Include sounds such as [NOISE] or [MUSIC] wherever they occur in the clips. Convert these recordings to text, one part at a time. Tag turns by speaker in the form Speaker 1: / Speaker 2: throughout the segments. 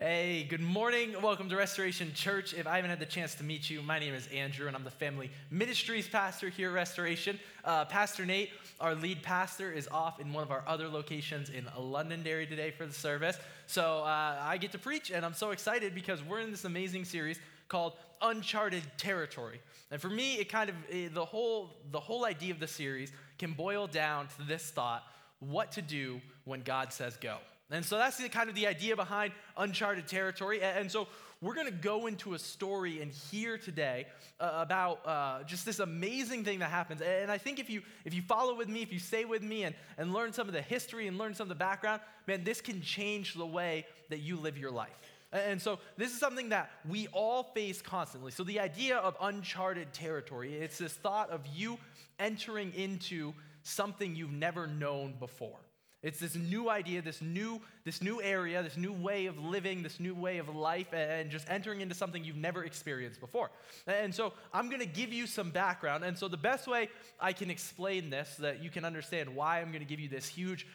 Speaker 1: Hey, good morning. Welcome to Restoration Church. If I haven't had the chance to meet you, my name is Andrew, and I'm the family ministries pastor here at Restoration. Uh, pastor Nate, our lead pastor, is off in one of our other locations in Londonderry today for the service. So uh, I get to preach, and I'm so excited because we're in this amazing series called Uncharted Territory. And for me, it kind of eh, the whole the whole idea of the series can boil down to this thought: what to do when God says go. And so that's the, kind of the idea behind uncharted territory. And, so we're going to go into a story and hear today uh, about uh, just this amazing thing that happens. And I think if you if you follow with me, if you stay with me and, and learn some of the history and learn some of the background, man, this can change the way that you live your life. And so this is something that we all face constantly. So the idea of uncharted territory, it's this thought of you entering into something you've never known before. It's this new idea, this new, this new area, this new way of living, this new way of life, and just entering into something you've never experienced before. And so I'm going to give you some background. And so the best way I can explain this, so that you can understand why I'm going to give you this huge,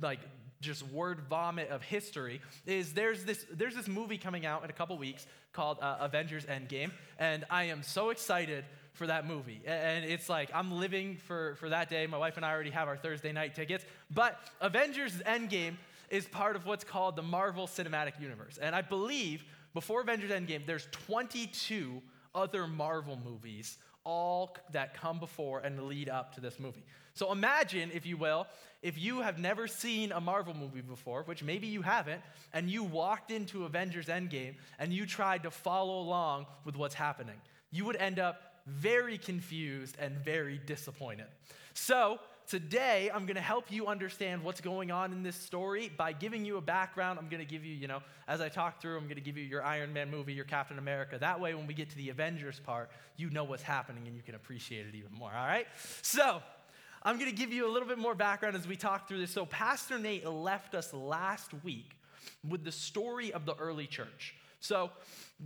Speaker 1: like, just word vomit of history is there's this there's this movie coming out in a couple weeks called uh, Avengers Endgame and I am so excited for that movie. And it's like, I'm living for, for that day. My wife and I already have our Thursday night tickets. But Avengers Endgame is part of what's called the Marvel Cinematic Universe. And I believe before Avengers Endgame, there's 22 other Marvel movies, all that come before and lead up to this movie. So imagine, if you will, if you have never seen a Marvel movie before, which maybe you haven't, and you walked into Avengers Endgame and you tried to follow along with what's happening. You would end up very confused and very disappointed. So, today I'm going to help you understand what's going on in this story by giving you a background. I'm going to give you, you know, as I talk through, I'm going to give you your Iron Man movie, your Captain America. That way, when we get to the Avengers part, you know what's happening and you can appreciate it even more, all right? So, I'm going to give you a little bit more background as we talk through this. So, Pastor Nate left us last week with the story of the early church. So,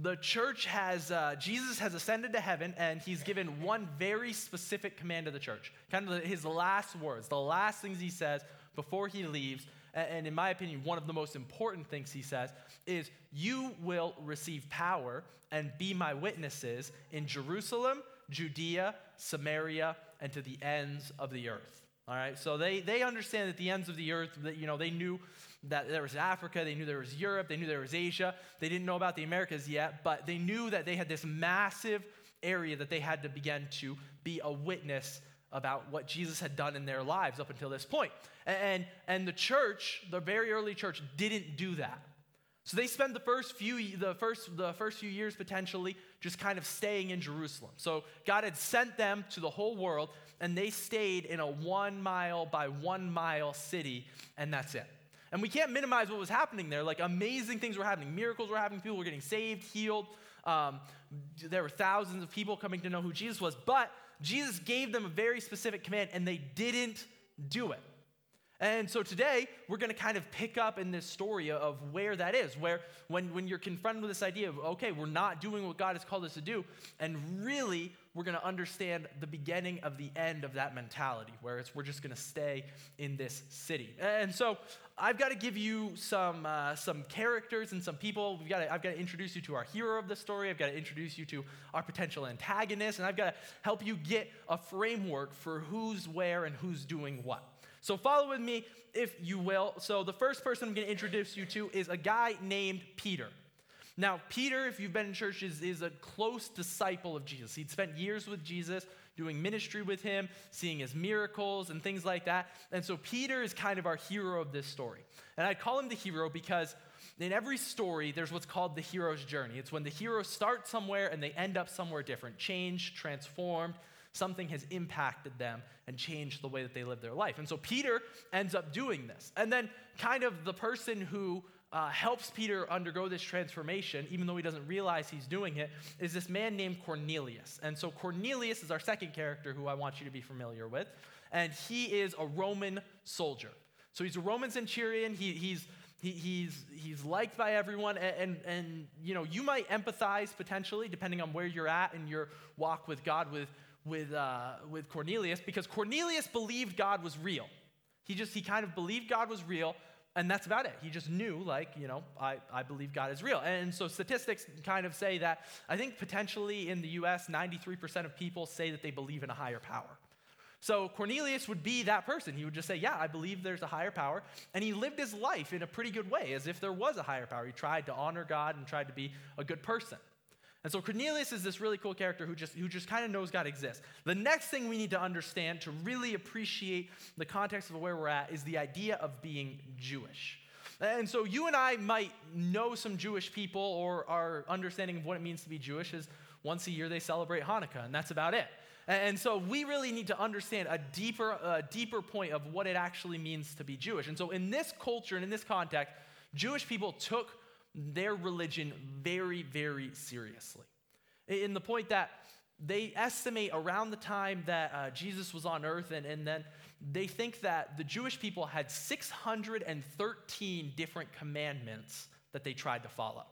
Speaker 1: the church has, uh, Jesus has ascended to heaven and he's given one very specific command to the church. Kind of his last words, the last things he says before he leaves. And in my opinion, one of the most important things he says is, You will receive power and be my witnesses in Jerusalem, Judea, Samaria, and to the ends of the earth. All right, so they, they understand that the ends of the earth, that, you know, they knew that there was Africa, they knew there was Europe, they knew there was Asia. They didn't know about the Americas yet, but they knew that they had this massive area that they had to begin to be a witness about what Jesus had done in their lives up until this point. And, and the church, the very early church, didn't do that. So they spend the first few the first the first few years potentially just kind of staying in Jerusalem. So God had sent them to the whole world and they stayed in a 1 mile by 1 mile city and that's it. And we can't minimize what was happening there. Like amazing things were happening. Miracles were happening. People were getting saved, healed. Um, there were thousands of people coming to know who Jesus was. But Jesus gave them a very specific command, and they didn't do it. And so today, we're going to kind of pick up in this story of where that is, where when, when you're confronted with this idea of, okay, we're not doing what God has called us to do, and really, we're going to understand the beginning of the end of that mentality, where it's we're just going to stay in this city. And so I've got to give you some, uh, some characters and some people. We've got to, I've got to introduce you to our hero of the story. I've got to introduce you to our potential antagonist, and I've got to help you get a framework for who's where and who's doing what. So follow with me, if you will. So the first person I'm going to introduce you to is a guy named Peter. Now, Peter, if you've been in church, is, is a close disciple of Jesus. He'd spent years with Jesus, doing ministry with him, seeing his miracles and things like that. And so Peter is kind of our hero of this story. And I call him the hero because in every story, there's what's called the hero's journey. It's when the hero starts somewhere and they end up somewhere different, changed, transformed, something has impacted them and changed the way that they live their life. And so Peter ends up doing this. And then, kind of, the person who uh, helps Peter undergo this transformation, even though he doesn't realize he's doing it, is this man named Cornelius. And so Cornelius is our second character who I want you to be familiar with. And he is a Roman soldier. So he's a Roman centurion. He, he's he, he's, he's liked by everyone, and, and, and, you know, you might empathize potentially, depending on where you're at in your walk with God, with, with, uh, with Cornelius because Cornelius believed God was real. He just, he kind of believed God was real, And that's about it. He just knew, like, you know, I, I believe God is real. And so statistics kind of say that I think potentially in the US, 93% of people say that they believe in a higher power. So Cornelius would be that person. He would just say, Yeah, I believe there's a higher power. And he lived his life in a pretty good way, as if there was a higher power. He tried to honor God and tried to be a good person. And so Cornelius is this really cool character who just, who just kind of knows God exists. The next thing we need to understand to really appreciate the context of where we're at is the idea of being Jewish. And so you and I might know some Jewish people, or our understanding of what it means to be Jewish is once a year they celebrate Hanukkah, and that's about it. And so we really need to understand a deeper, a deeper point of what it actually means to be Jewish. And so in this culture and in this context, Jewish people took their religion very, very seriously. In the point that they estimate around the time that uh, Jesus was on earth, and, and then they think that the Jewish people had 613 different commandments that they tried to follow.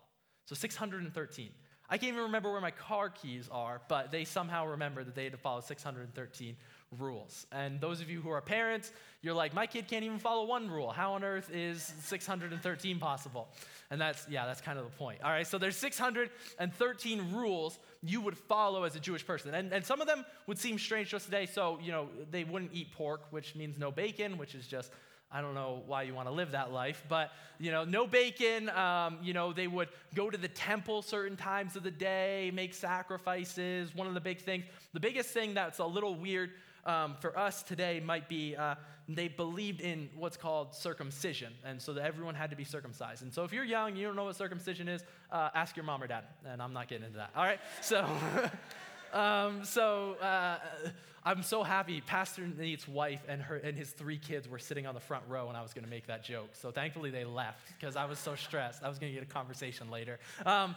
Speaker 1: So 613. I can't even remember where my car keys are, but they somehow remember that they had to follow 613 rules. And those of you who are parents, you're like, my kid can't even follow one rule. How on earth is 613 possible? And that's, yeah, that's kind of the point. All right, so there's 613 rules you would follow as a Jewish person. And, and some of them would seem strange to us today. So, you know, they wouldn't eat pork, which means no bacon, which is just I don't know why you want to live that life, but you know, no bacon. Um, you know, they would go to the temple certain times of the day, make sacrifices. One of the big things, the biggest thing that's a little weird um, for us today might be uh, they believed in what's called circumcision, and so that everyone had to be circumcised. And so if you're young, you don't know what circumcision is, uh, ask your mom or dad, and I'm not getting into that. All right, [LAUGHS] so. [LAUGHS] um, so uh, I'm so happy. Pastor Nate's wife and her and his three kids were sitting on the front row when I was going to make that joke. So thankfully they left because I was so stressed. I was going to get a conversation later. Um,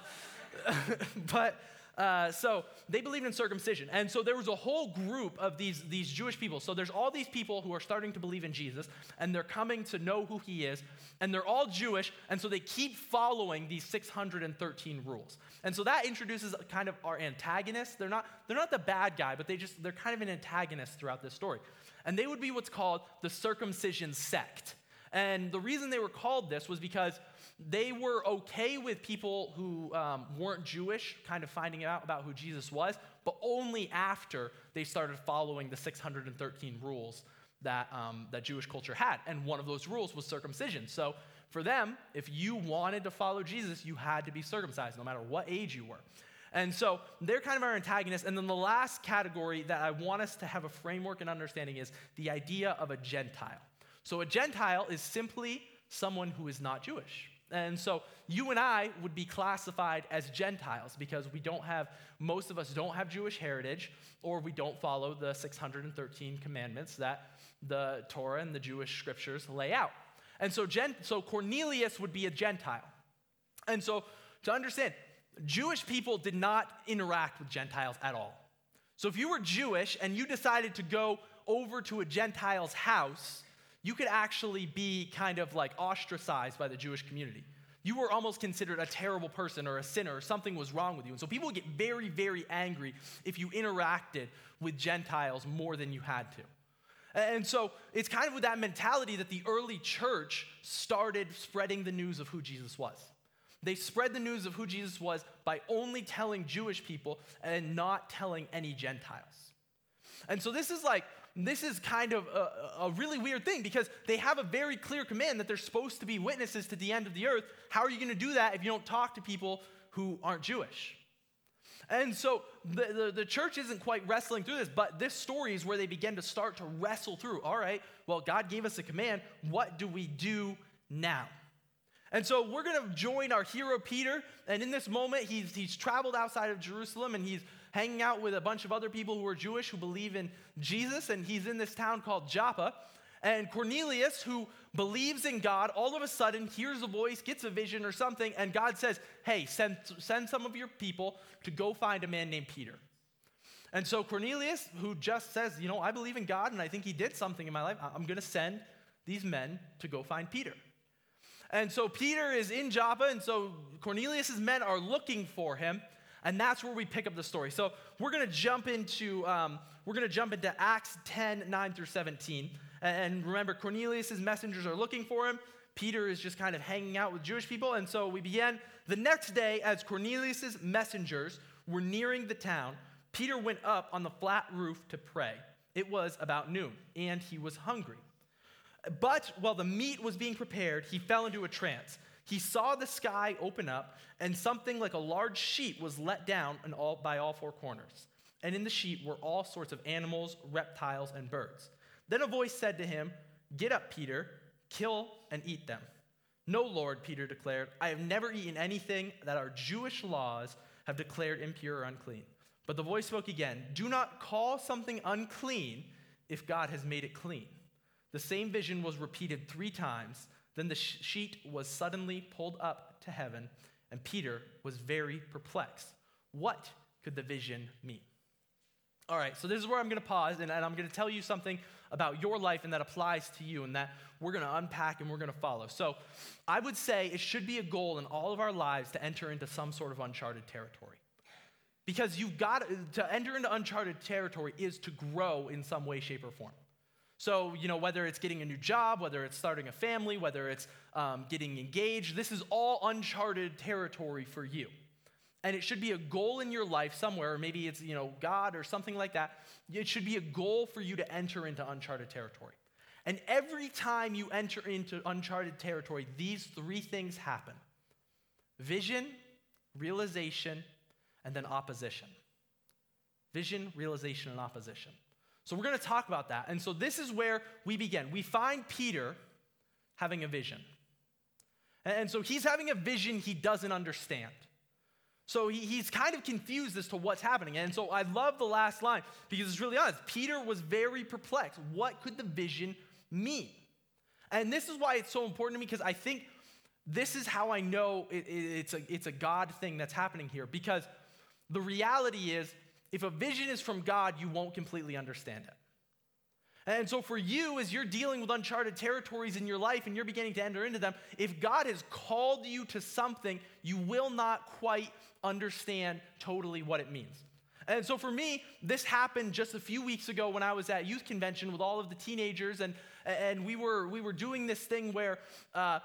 Speaker 1: [LAUGHS] but uh, so they believed in circumcision. And so there was a whole group of these, these Jewish people. So there's all these people who are starting to believe in Jesus, and they're coming to know who he is, and they're all Jewish, and so they keep following these 613 rules. And so that introduces kind of our antagonists. They're not, they're not the bad guy, but they just, they're kind of an antagonist throughout this story. And they would be what's called the circumcision sect. And the reason they were called this was because they were okay with people who um, weren't Jewish kind of finding out about who Jesus was, but only after they started following the 613 rules that, um, that Jewish culture had. And one of those rules was circumcision. So for them, if you wanted to follow Jesus, you had to be circumcised, no matter what age you were. And so they're kind of our antagonists. And then the last category that I want us to have a framework and understanding is the idea of a Gentile. So a Gentile is simply someone who is not Jewish. And so you and I would be classified as Gentiles because we don't have, most of us don't have Jewish heritage or we don't follow the 613 commandments that the Torah and the Jewish scriptures lay out. And so, Gen, so Cornelius would be a Gentile. And so to understand, Jewish people did not interact with Gentiles at all. So if you were Jewish and you decided to go over to a Gentile's house, you could actually be kind of like ostracized by the Jewish community. You were almost considered a terrible person or a sinner or something was wrong with you. And so people would get very, very angry if you interacted with Gentiles more than you had to. And so it's kind of with that mentality that the early church started spreading the news of who Jesus was. They spread the news of who Jesus was by only telling Jewish people and not telling any Gentiles. And so this is like this is kind of a, a, really weird thing because they have a very clear command that they're supposed to be witnesses to the end of the earth. How are you going to do that if you don't talk to people who aren't Jewish? And so the, the, the, church isn't quite wrestling through this, but this story is where they begin to start to wrestle through. All right, well, God gave us a command. What do we do now? And so we're going to join our hero Peter. And in this moment, he's, he's traveled outside of Jerusalem and he's hanging out with a bunch of other people who are Jewish who believe in Jesus, and he's in this town called Joppa. And Cornelius, who believes in God, all of a sudden hears a voice, gets a vision or something, and God says, Hey, send, send some of your people to go find a man named Peter. And so Cornelius, who just says, You know, I believe in God and I think he did something in my life, I'm going to send these men to go find Peter. And so Peter is in Joppa, and so Cornelius's men are looking for him. And that's where we pick up the story. So we're going to jump into um, we're going to jump into Acts 10, 9 through 17. And remember, cornelius's messengers are looking for him. Peter is just kind of hanging out with Jewish people. And so we begin the next day as Cornelius's messengers were nearing the town. Peter went up on the flat roof to pray. It was about noon, and he was hungry. But while the meat was being prepared, he fell into a trance. He saw the sky open up, and something like a large sheet was let down all, by all four corners. And in the sheet were all sorts of animals, reptiles, and birds. Then a voice said to him, Get up, Peter, kill and eat them. No, Lord, Peter declared, I have never eaten anything that our Jewish laws have declared impure or unclean. But the voice spoke again Do not call something unclean if God has made it clean. The same vision was repeated three times. Then the sheet was suddenly pulled up to heaven, and Peter was very perplexed. What could the vision mean? All right, so this is where I'm going to pause, and, I'm going to tell you something about your life and that applies to you, and that we're going to unpack and we're going to follow. So, I would say it should be a goal in all of our lives to enter into some sort of uncharted territory. Because you've got to enter into uncharted territory is to grow in some way, shape, or form. So, you know, whether it's getting a new job, whether it's starting a family, whether it's um, getting engaged, this is all uncharted territory for you. And it should be a goal in your life somewhere, or maybe it's, you know, God or something like that. It should be a goal for you to enter into uncharted territory. And every time you enter into uncharted territory, these three things happen vision, realization, and then opposition. Vision, realization, and opposition. So we're going to talk about that. And so this is where we begin. We find Peter having a vision. And so he's having a vision he doesn't understand. So he, he's kind of confused as to what's happening. And so I love the last line because it's really honest. Peter was very perplexed. What could the vision mean? And this is why it's so important to me because I think this is how I know it, it, it's, a, it's a God thing that's happening here. Because the reality is, if a vision is from God, you won't completely understand it. And so, for you, as you're dealing with uncharted territories in your life and you're beginning to enter into them, if God has called you to something, you will not quite understand totally what it means. And so, for me, this happened just a few weeks ago when I was at youth convention with all of the teenagers, and, and we, were, we were doing this thing where uh,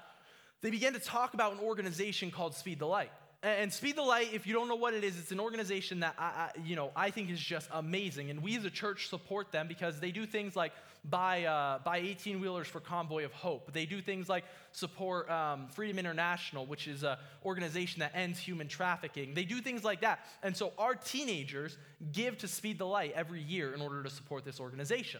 Speaker 1: they began to talk about an organization called Speed the Light. And Speed the Light, if you don't know what it is, it's an organization that I, I you know, I think is just amazing. And we as a church support them because they do things like buy, uh, buy 18 wheelers for Convoy of Hope. They do things like support um, Freedom International, which is an organization that ends human trafficking. They do things like that. And so our teenagers give to Speed the Light every year in order to support this organization.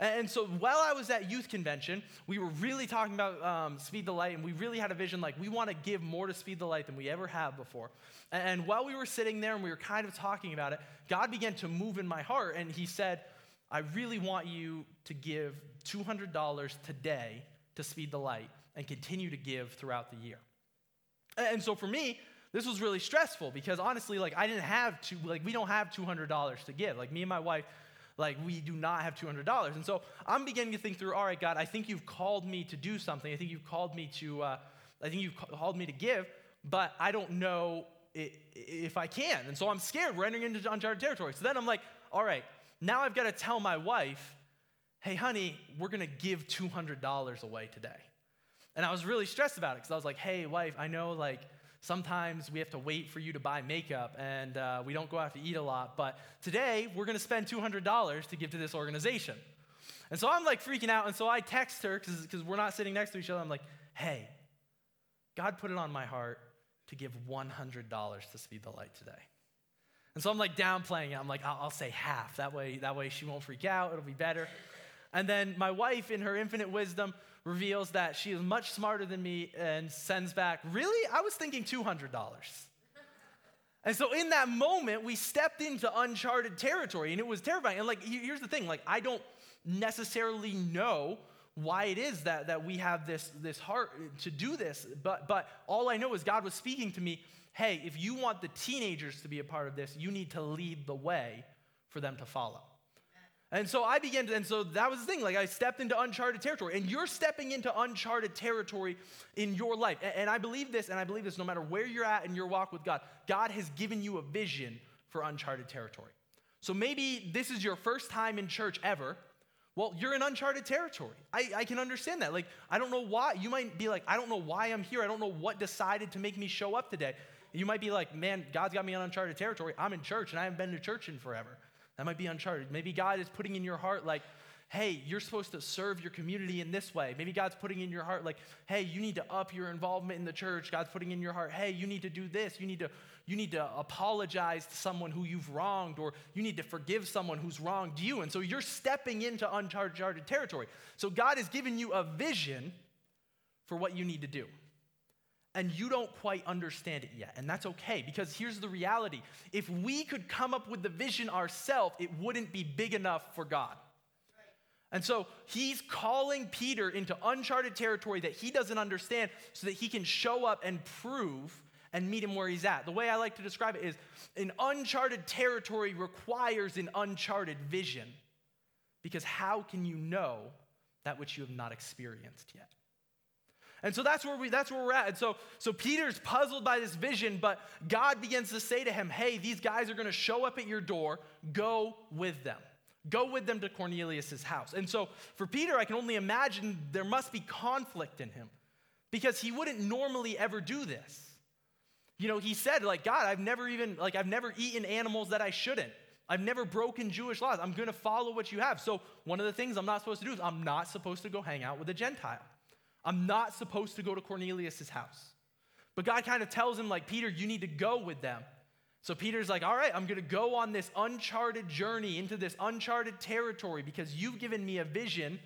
Speaker 1: And so while I was at youth convention, we were really talking about um, Speed the Light, and we really had a vision like we want to give more to Speed the Light than we ever have before. And while we were sitting there and we were kind of talking about it, God began to move in my heart, and He said, I really want you to give $200 today to Speed the Light and continue to give throughout the year. And so for me, this was really stressful because honestly, like I didn't have to, like we don't have $200 to give. Like me and my wife, like, we do not have $200. And so I'm beginning to think through, all right, God, I think you've called me to do something. I think you've called me to, uh, I think you've called me to give, but I don't know if I can. And so I'm scared. We're entering into uncharted territory. So then I'm like, all right, now I've got to tell my wife, hey, honey, we're going to give $200 away today. And I was really stressed about it because I was like, hey, wife, I know, like, Sometimes we have to wait for you to buy makeup and uh, we don't go out to eat a lot. But today, we're going to spend $200 to give to this organization. And so I'm like freaking out. And so I text her because we're not sitting next to each other. I'm like, hey, God put it on my heart to give $100 to Speed the Light today. And so I'm like downplaying it. I'm like, I'll, I'll say half. That way, that way she won't freak out. It'll be better. And then my wife, in her infinite wisdom, reveals that she is much smarter than me and sends back, Really? I was thinking $200. And so in that moment, we stepped into uncharted territory and it was terrifying. And like, here's the thing like, I don't necessarily know why it is that, that we have this, this heart to do this, but, but all I know is God was speaking to me hey, if you want the teenagers to be a part of this, you need to lead the way for them to follow. And so I began to, and so that was the thing. Like I stepped into uncharted territory, and you're stepping into uncharted territory in your life. And, and, I believe this, and I believe this no matter where you're at in your walk with God, God has given you a vision for uncharted territory. So maybe this is your first time in church ever Well, you're in uncharted territory. I, I can understand that. Like, I don't know why. You might be like, I don't know why I'm here. I don't know what decided to make me show up today. You might be like, man, God's got me on uncharted territory. I'm in church and I haven't been to church in forever. That might be uncharted. Maybe God is putting in your heart, like, hey, you're supposed to serve your community in this way. Maybe God's putting in your heart, like, hey, you need to up your involvement in the church. God's putting in your heart, hey, you need to do this. You need to, you need to apologize to someone who you've wronged, or you need to forgive someone who's wronged you. And so you're stepping into uncharted territory. So God has given you a vision for what you need to do. And you don't quite understand it yet. And that's okay, because here's the reality if we could come up with the vision ourselves, it wouldn't be big enough for God. And so he's calling Peter into uncharted territory that he doesn't understand so that he can show up and prove and meet him where he's at. The way I like to describe it is an uncharted territory requires an uncharted vision. Because how can you know that which you have not experienced yet? And so that's where we that's where we're at. And so so Peter's puzzled by this vision, but God begins to say to him, "Hey, these guys are going to show up at your door. Go with them." Go with them to Cornelius's house. And so for Peter, I can only imagine there must be conflict in him because he wouldn't normally ever do this. You know, he said, like, God, I've never even, like, I've never eaten animals that I shouldn't. I've never broken Jewish laws. I'm going to follow what you have. So, one of the things I'm not supposed to do is I'm not supposed to go hang out with a Gentile. I'm not supposed to go to Cornelius' house. But God kind of tells him, like, Peter, you need to go with them. So Peter's like, all right, I'm going to go on this uncharted journey into this uncharted territory because you've given me a vision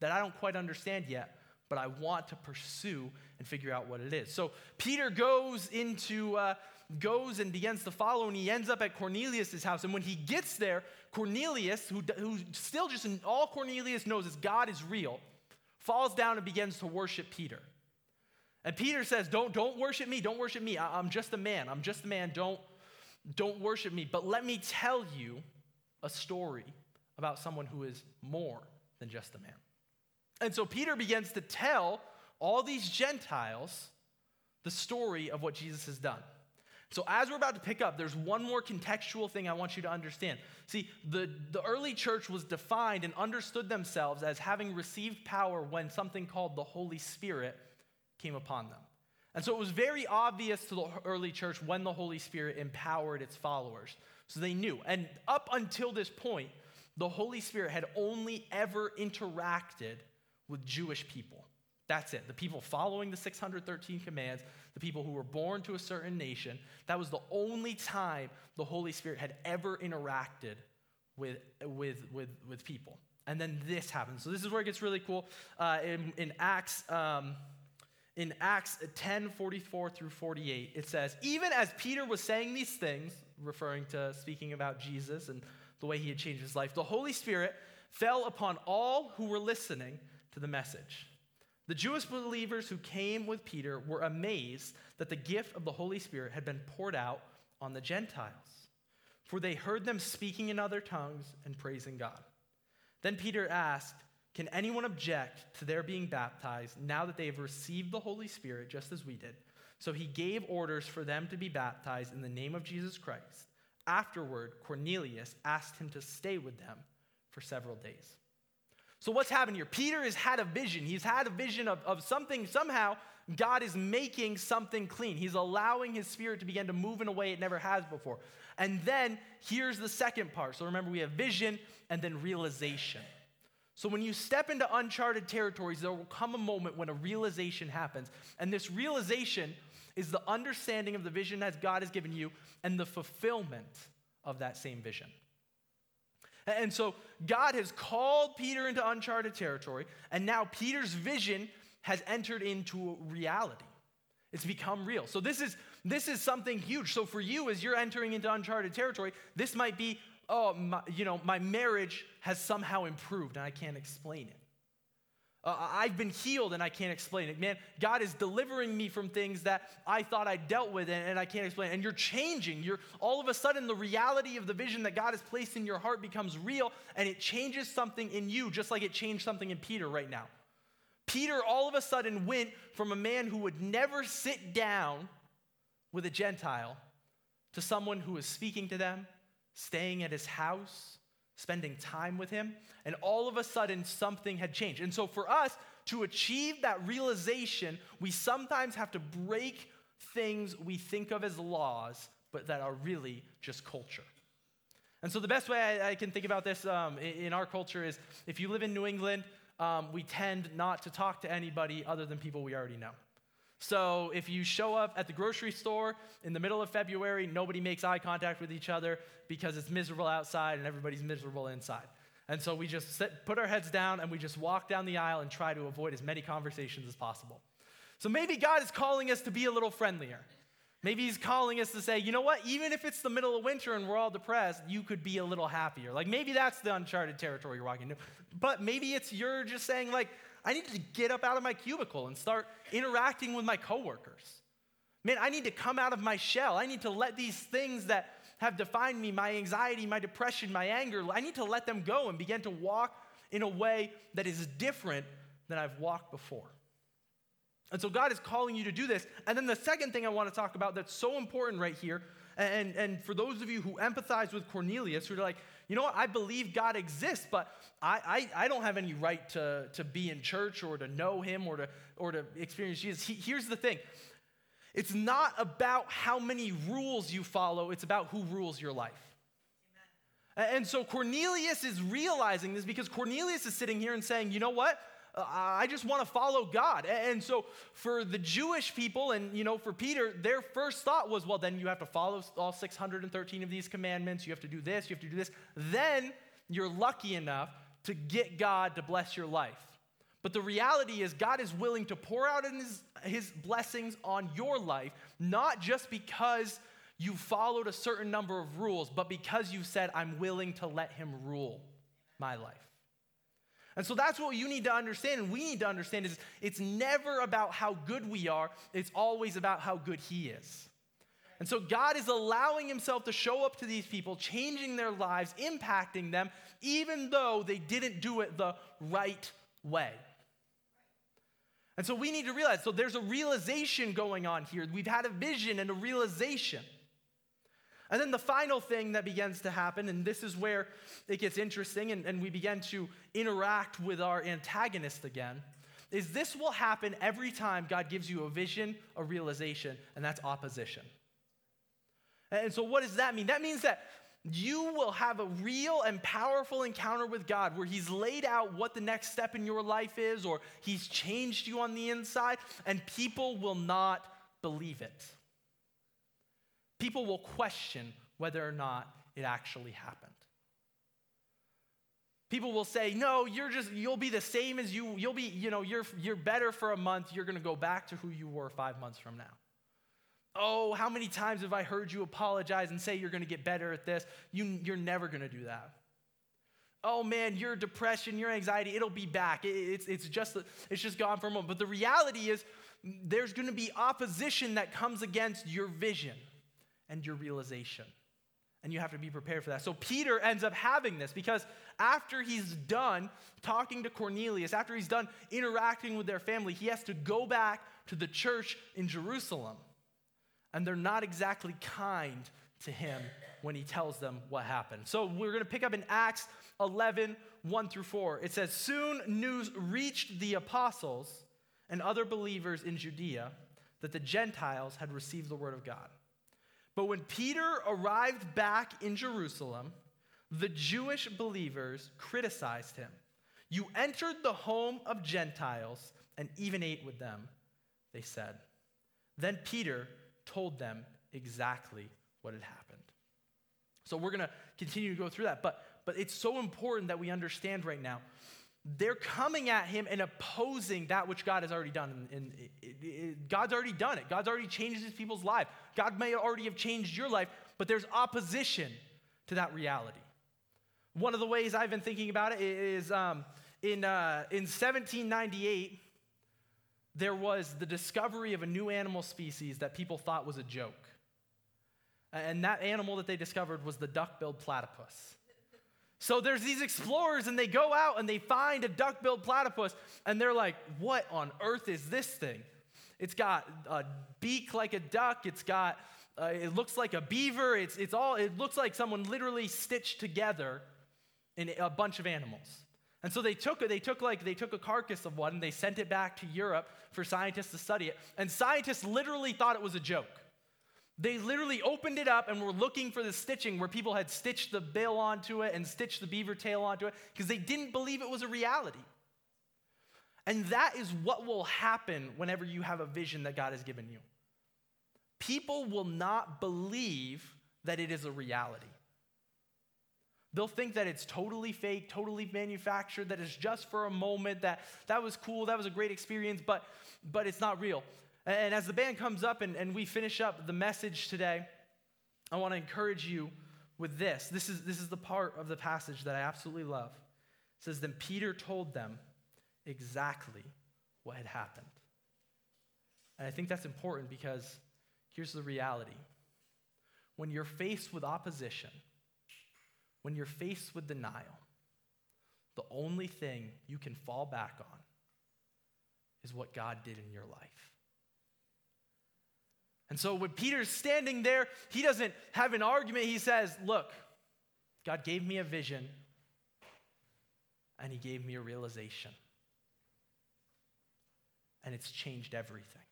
Speaker 1: that I don't quite understand yet, but I want to pursue and figure out what it is. So Peter goes into, uh, goes and begins to follow, and he ends up at Cornelius' house. And when he gets there, Cornelius, who, who still just all Cornelius knows is God is real, falls down and begins to worship Peter. And Peter says, Don't, don't worship me, don't worship me. I, I'm just a man. I'm just a man. Don't don't worship me, but let me tell you a story about someone who is more than just a man. And so Peter begins to tell all these Gentiles the story of what Jesus has done. So, as we're about to pick up, there's one more contextual thing I want you to understand. See, the, the early church was defined and understood themselves as having received power when something called the Holy Spirit came upon them. And so it was very obvious to the early church when the Holy Spirit empowered its followers. So they knew. And up until this point, the Holy Spirit had only ever interacted with Jewish people. That's it. The people following the 613 commands, the people who were born to a certain nation, that was the only time the Holy Spirit had ever interacted with, with, with, with people. And then this happens. So this is where it gets really cool. Uh, in, in Acts. Um, in Acts 10 44 through 48, it says, Even as Peter was saying these things, referring to speaking about Jesus and the way he had changed his life, the Holy Spirit fell upon all who were listening to the message. The Jewish believers who came with Peter were amazed that the gift of the Holy Spirit had been poured out on the Gentiles, for they heard them speaking in other tongues and praising God. Then Peter asked, can anyone object to their being baptized now that they have received the Holy Spirit just as we did? So he gave orders for them to be baptized in the name of Jesus Christ. Afterward, Cornelius asked him to stay with them for several days. So, what's happened here? Peter has had a vision. He's had a vision of, of something, somehow, God is making something clean. He's allowing his spirit to begin to move in a way it never has before. And then here's the second part. So, remember, we have vision and then realization. So, when you step into uncharted territories, there will come a moment when a realization happens. And this realization is the understanding of the vision that God has given you and the fulfillment of that same vision. And so, God has called Peter into uncharted territory, and now Peter's vision has entered into reality. It's become real. So, this is, this is something huge. So, for you, as you're entering into uncharted territory, this might be oh, my, you know, my marriage has somehow improved and I can't explain it. Uh, I've been healed and I can't explain it. Man, God is delivering me from things that I thought I dealt with and, and I can't explain. It. And you're changing. You're all of a sudden the reality of the vision that God has placed in your heart becomes real and it changes something in you, just like it changed something in Peter right now. Peter all of a sudden went from a man who would never sit down with a Gentile to someone who was speaking to them, staying at his house, spending time with Him, and all of a sudden something had changed. And so for us to achieve that realization, we sometimes have to break things we think of as laws, but that are really just culture. And so the best way I, I can think about this um, in, in, our culture is if you live in New England, um, we tend not to talk to anybody other than people we already know. So if you show up at the grocery store in the middle of February, nobody makes eye contact with each other because it's miserable outside and everybody's miserable inside. And so we just sit, put our heads down and we just walk down the aisle and try to avoid as many conversations as possible. So maybe God is calling us to be a little friendlier. Maybe He's calling us to say, you know what, even if it's the middle of winter and we're all depressed, you could be a little happier. Like maybe that's the uncharted territory you're walking into. But maybe it's you're just saying, like, I need to get up out of my cubicle and start interacting with my coworkers. Man, I need to come out of my shell. I need to let these things that have defined me, my anxiety, my depression, my anger, I need to let them go and begin to walk in a way that is different than I've walked before. And so God is calling you to do this. And then the second thing I want to talk about that's so important right here, and, and for those of you who empathize with Cornelius, who are like, you know what, I believe God exists, but I, I, I don't have any right to, to be in church or to know him or to, or to experience Jesus. He, here's the thing it's not about how many rules you follow, it's about who rules your life. Amen. And so Cornelius is realizing this because Cornelius is sitting here and saying, you know what? I just want to follow God. And so for the Jewish people and you know for Peter, their first thought was, well, then you have to follow all 613 of these commandments. You have to do this, you have to do this. Then you're lucky enough to get God to bless your life. But the reality is, God is willing to pour out his, his blessings on your life, not just because you followed a certain number of rules, but because you said, I'm willing to let him rule my life. And so that's what you need to understand, and we need to understand is it's never about how good we are, it's always about how good he is. And so God is allowing himself to show up to these people, changing their lives, impacting them, even though they didn't do it the right way. And so we need to realize so there's a realization going on here. We've had a vision and a realization. And then the final thing that begins to happen, and this is where it gets interesting, and, and we begin to interact with our antagonist again, is this will happen every time God gives you a vision, a realization, and that's opposition. And so, what does that mean? That means that you will have a real and powerful encounter with God where He's laid out what the next step in your life is, or He's changed you on the inside, and people will not believe it. People will question whether or not it actually happened. People will say, "No, you're just you'll be the same as you you'll be, you know, you're you're better for a month, you're going to go back to who you were 5 months from now." Oh, how many times have I heard you apologize and say you're going to get better at this? You, you're never going to do that. Oh man, your depression, your anxiety, it'll be back. It, it's, it's, just, it's just gone for a moment. But the reality is, there's going to be opposition that comes against your vision and your realization. And you have to be prepared for that. So Peter ends up having this because after he's done talking to Cornelius, after he's done interacting with their family, he has to go back to the church in Jerusalem and they're not exactly kind to him when he tells them what happened. So we're going to pick up in Acts 11, 1 through 4. It says, Soon news reached the apostles and other believers in Judea that the Gentiles had received the word of God. But when Peter arrived back in Jerusalem, the Jewish believers criticized him. You entered the home of Gentiles and even ate with them, they said. Then Peter told them exactly what had happened. So we're going to continue to go through that, but, but it's so important that we understand right now. They're coming at him and opposing that which God has already done. And, God's already done it. God's already changed his people's life. God may already have changed your life, but there's opposition to that reality. One of the ways I've been thinking about it is um, in, uh, in 1798, there was the discovery of a new animal species that people thought was a joke. And that animal that they discovered was the duck billed platypus. So there's these explorers, and they go out and they find a duck billed platypus, and they're like, What on earth is this thing? It's got a beak like a duck, it's got, uh, it looks like a beaver, it's, it's all, it looks like someone literally stitched together in a bunch of animals. And so they took they took like they took a carcass of one and they sent it back to Europe for scientists to study it. And scientists literally thought it was a joke. They literally opened it up and were looking for the stitching where people had stitched the bill onto it and stitched the beaver tail onto it because they didn't believe it was a reality. And that is what will happen whenever you have a vision that God has given you. People will not believe that it is a reality. They'll think that it's totally fake, totally manufactured, that it's just for a moment, that that was cool, that was a great experience, but, but it's not real. And as the band comes up and, and we finish up the message today, I want to encourage you with this. This is, this is the part of the passage that I absolutely love. It says, Then Peter told them exactly what had happened. And I think that's important because here's the reality when you're faced with opposition, when you're faced with denial, the only thing you can fall back on is what God did in your life. And so when Peter's standing there, he doesn't have an argument. He says, Look, God gave me a vision and he gave me a realization. And it's changed everything.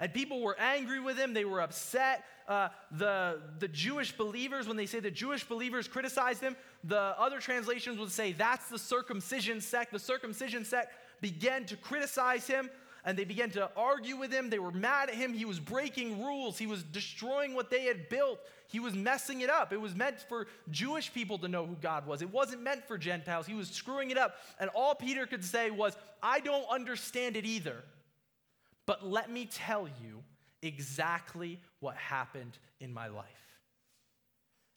Speaker 1: And people were angry with him, they were upset. Uh, the, the Jewish believers, when they say the Jewish believers criticized him, the other translations would say that's the circumcision sect. The circumcision sect began to criticize him and they began to argue with him. They were mad at him. He was breaking rules, he was destroying what they had built. He was messing it up. It was meant for Jewish people to know who God was. It wasn't meant for Gentiles. He was screwing it up. And all Peter could say was, I don't understand it either. But let me tell you exactly what happened in my life.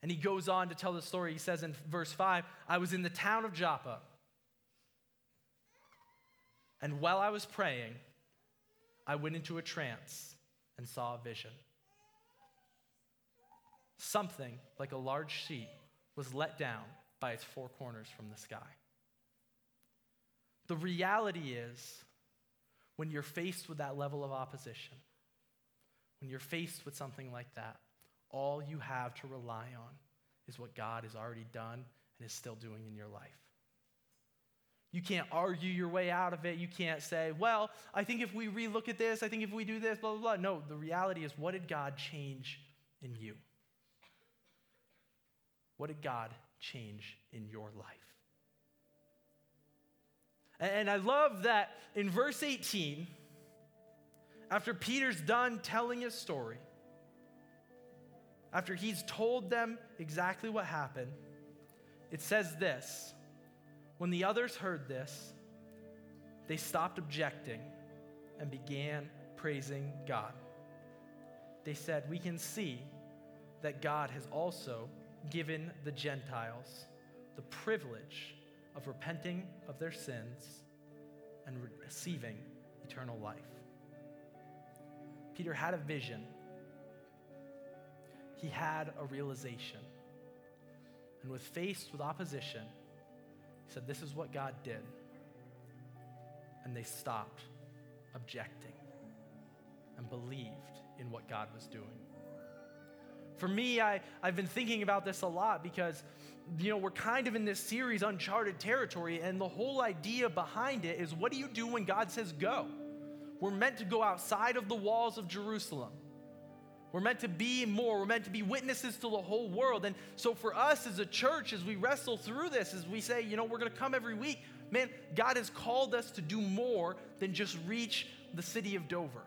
Speaker 1: And he goes on to tell the story. He says in verse 5 I was in the town of Joppa. And while I was praying, I went into a trance and saw a vision. Something like a large sheet was let down by its four corners from the sky. The reality is, when you're faced with that level of opposition, when you're faced with something like that, all you have to rely on is what God has already done and is still doing in your life. You can't argue your way out of it. You can't say, well, I think if we relook at this, I think if we do this, blah, blah, blah. No, the reality is, what did God change in you? What did God change in your life? And I love that in verse 18, after Peter's done telling his story, after he's told them exactly what happened, it says this When the others heard this, they stopped objecting and began praising God. They said, We can see that God has also given the Gentiles the privilege of repenting of their sins and receiving eternal life. Peter had a vision, he had a realization. And with faced with opposition, said, This is what God did. And they stopped objecting and believed in what God was doing. For me, I, I've been thinking about this a lot because you know, we're kind of in this series, Uncharted Territory, and the whole idea behind it is what do you do when God says go? We're meant to go outside of the walls of Jerusalem. We're meant to be more. We're meant to be witnesses to the whole world. And so, for us as a church, as we wrestle through this, as we say, you know, we're going to come every week, man, God has called us to do more than just reach the city of Dover.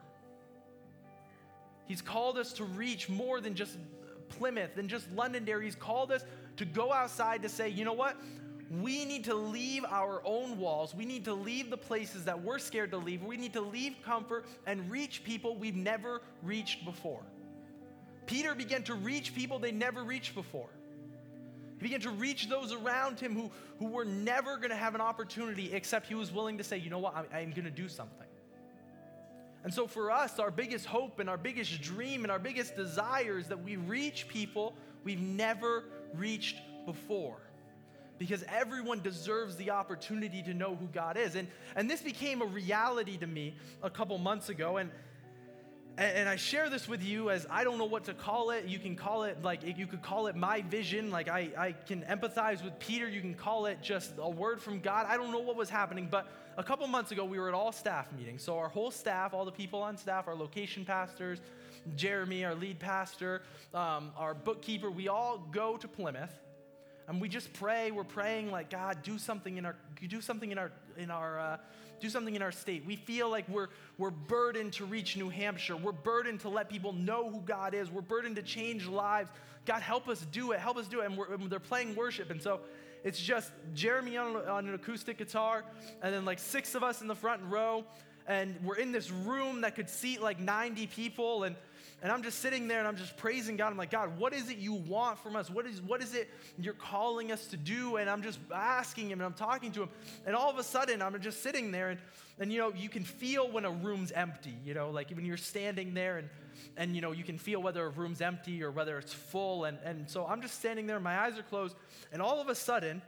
Speaker 1: He's called us to reach more than just Plymouth, than just Londonderry. He's called us to go outside to say, you know what? We need to leave our own walls. We need to leave the places that we're scared to leave. We need to leave comfort and reach people we've never reached before. Peter began to reach people they never reached before. He began to reach those around him who, who were never going to have an opportunity except he was willing to say, you know what, I'm, I'm going to do something. And so for us, our biggest hope and our biggest dream and our biggest desire is that we reach people we've never reached before. Because everyone deserves the opportunity to know who God is. And, and this became a reality to me a couple months ago. And, And, I share this with you as I don't know what to call it. You can call it like, you could call it my vision. Like I, I can empathize with Peter. You can call it just a word from God. I don't know what was happening, but a couple months ago, we were at all staff meetings. So our whole staff, all the people on staff, our location pastors, Jeremy, our lead pastor, um, our bookkeeper, we all go to Plymouth and we just pray. We're praying like God, do something in our, do something in our, in our, uh, do something in our state. We feel like we're we're burdened to reach New Hampshire. We're burdened to let people know who God is. We're burdened to change lives. God, help us do it. Help us do it. And, and they're playing worship, and so it's just Jeremy on, on an acoustic guitar, and then like six of us in the front row, and we're in this room that could seat like 90 people, and and I'm just sitting there and I'm just praising God. I'm like, God, what is it you want from us? What is, what is it you're calling us to do? And I'm just asking Him and I'm talking to Him. And all of a sudden, I'm just sitting there and, and you know, you can feel when a room's empty, you know, like when you're standing there and, and you know, you can feel whether a room's empty or whether it's full. And, and so I'm just standing there, my eyes are closed, and all of a sudden,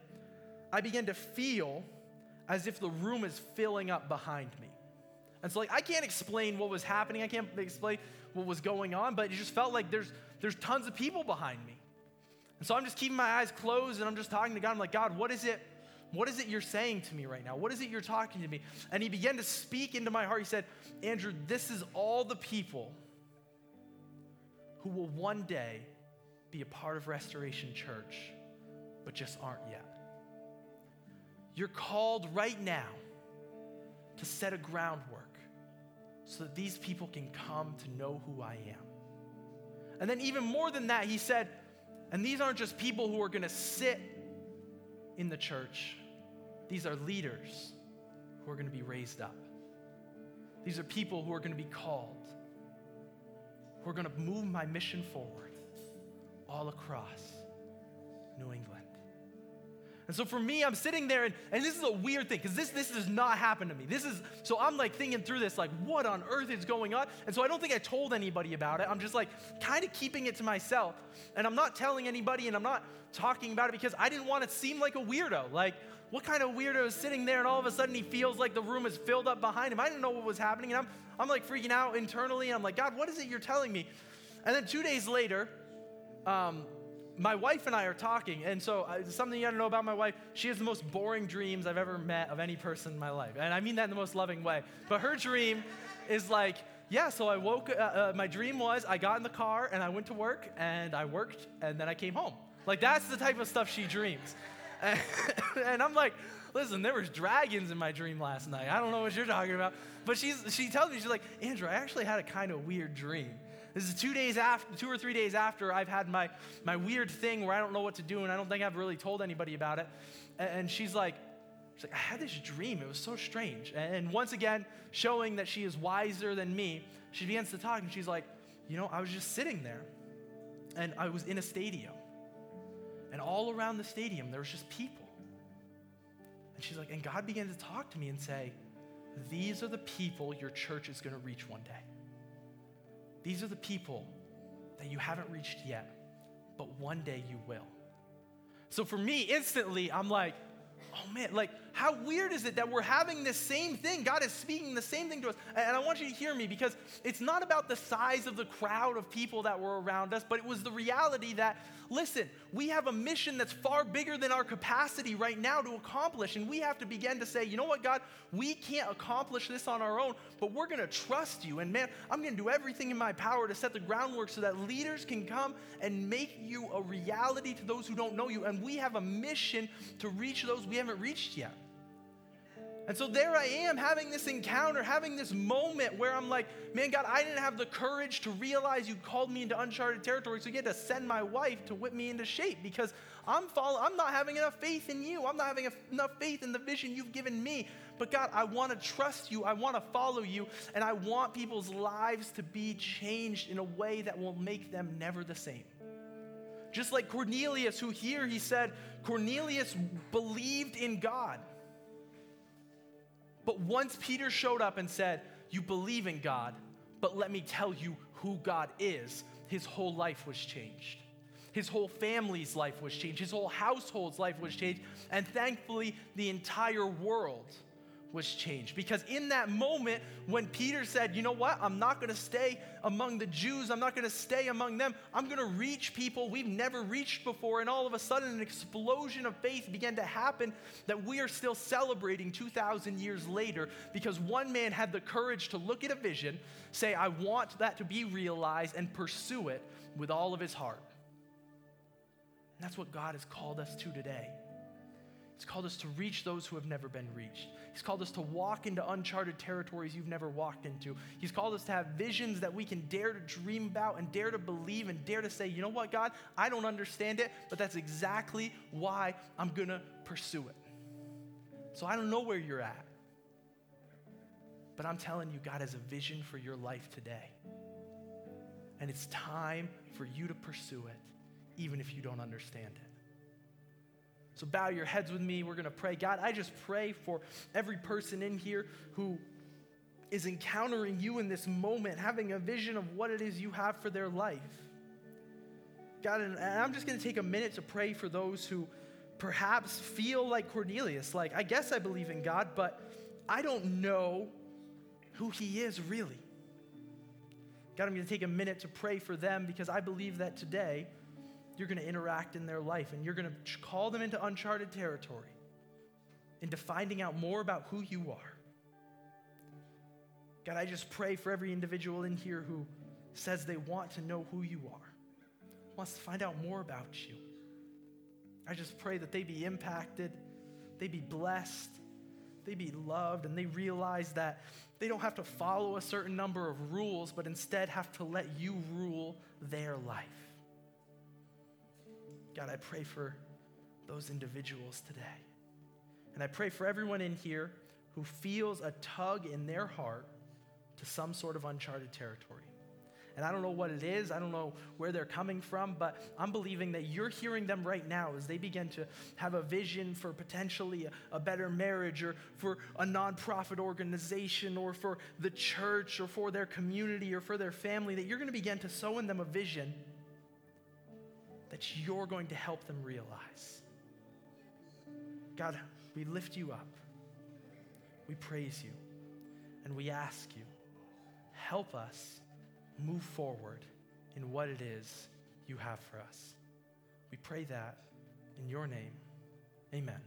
Speaker 1: I begin to feel as if the room is filling up behind me. And so, like, I can't explain what was happening. I can't explain what was going on, but it just felt like there's, there's tons of people behind me. And so I'm just keeping my eyes closed and I'm just talking to God. I'm like, God, what is it? What is it you're saying to me right now? What is it you're talking to me? And he began to speak into my heart. He said, Andrew, this is all the people who will one day be a part of Restoration Church, but just aren't yet. You're called right now to set a groundwork so that these people can come to know who I am. And then, even more than that, he said, and these aren't just people who are going to sit in the church, these are leaders who are going to be raised up. These are people who are going to be called, who are going to move my mission forward all across New England. And so for me, I'm sitting there, and, and this is a weird thing because this, this does not happen to me. This is, so I'm like thinking through this, like, what on earth is going on? And so I don't think I told anybody about it. I'm just like kind of keeping it to myself. And I'm not telling anybody, and I'm not talking about it because I didn't want to seem like a weirdo. Like, what kind of weirdo is sitting there and all of a sudden he feels like the room is filled up behind him? I didn't know what was happening. And I'm, I'm like freaking out internally. And I'm like, God, what is it you're telling me? And then two days later, um, my wife and I are talking, and so uh, something you gotta know about my wife, she has the most boring dreams I've ever met of any person in my life. And I mean that in the most loving way. But her dream is like, yeah, so I woke, uh, uh, my dream was I got in the car and I went to work and I worked and then I came home. Like that's the type of stuff she dreams. And, [LAUGHS] and I'm like, listen, there was dragons in my dream last night. I don't know what you're talking about. But she's, she tells me, she's like, Andrew, I actually had a kind of weird dream. This is two days after, two or three days after I've had my, my weird thing where I don't know what to do and I don't think I've really told anybody about it. And, she's like, she's like, I had this dream. It was so strange. And, and once again, showing that she is wiser than me, she begins to talk and she's like, you know, I was just sitting there and I was in a stadium. And all around the stadium, there was just people. And she's like, and God began to talk to me and say, these are the people your church is going to reach one day. These are the people that you haven't reached yet, but one day you will. So for me, instantly, I'm like, oh man, like how weird is it that we're having this same thing? God is speaking the same thing to us. And I want you to hear me because it's not about the size of the crowd of people that were around us, but it was the reality that, listen, we have a mission that's far bigger than our capacity right now to accomplish. And we have to begin to say, you know what, God, we can't accomplish this on our own, but we're going to trust you. And man, I'm going to do everything in my power to set the groundwork so that leaders can come and make you a reality to those who don't know you. And we have a mission to reach those we haven't reached yet. And so there I am having this encounter, having this moment where I'm like, man, God, I didn't have the courage to realize you called me into uncharted territory. So you had to send my wife to whip me into shape because I'm follow- I'm not having enough faith in you. I'm not having enough faith in the vision you've given me. But God, I want to trust you. I want to follow you. And I want people's lives to be changed in a way that will make them never the same. Just like Cornelius, who here he said, Cornelius believed in God. But once Peter showed up and said, You believe in God, but let me tell you who God is, his whole life was changed. His whole family's life was changed. His whole household's life was changed. And thankfully, the entire world was changed. Because in that moment, when Peter said, You know what? I'm not going to stay among the Jews, I'm not going to stay among them, I'm going to reach people we've never reached before. And all of a sudden, an explosion of faith began to happen that we are still celebrating 2,000 years later because one man had the courage to look at a vision, say, I want that to be realized, and pursue it with all of his heart. And that's what God has called us to today. He's called us to reach those who have never been reached. He's called us to walk into uncharted territories you've never walked into. He's called us to have visions that we can dare to dream about and dare to believe and dare to say, you know what, God, I don't understand it, but that's exactly why I'm going to pursue it. So I don't know where you're at, but I'm telling you, God has a vision for your life today. And it's time for you to pursue it, even if you don't understand it. So bow your heads with me. We're going to pray. God, I just pray for every person in here who is encountering you in this moment, having a vision of what it is you have for their life. God, and I'm just going to take a minute to pray for those who perhaps feel like Cornelius, like, I guess I believe in God, but I don't know who he is really. God, I'm going to take a minute to pray for them because I believe that today you're going to interact in their life and you're going to call them into uncharted territory, into finding out more about who you are. God, I just pray for every individual in here who says they want to know who you are, wants to find out more about you. I just pray that they be impacted, they be blessed, they be loved, and they realize that they don't have to follow a certain number of rules, but instead have to let you rule their life. God, I pray for those individuals today. And I pray for everyone in here who feels a tug in their heart to some sort of uncharted territory. And I don't know what it is, I don't know where they're coming from, but I'm believing that you're hearing them right now as they begin to have a vision for potentially a, a better marriage or for a nonprofit organization or for the church or for their community or for their family, that you're going to begin to sow in them a vision that you're going to help them realize. God, we lift you up. We praise you. And we ask you, help us move forward in what it is you have for us. We pray that in your name. Amen.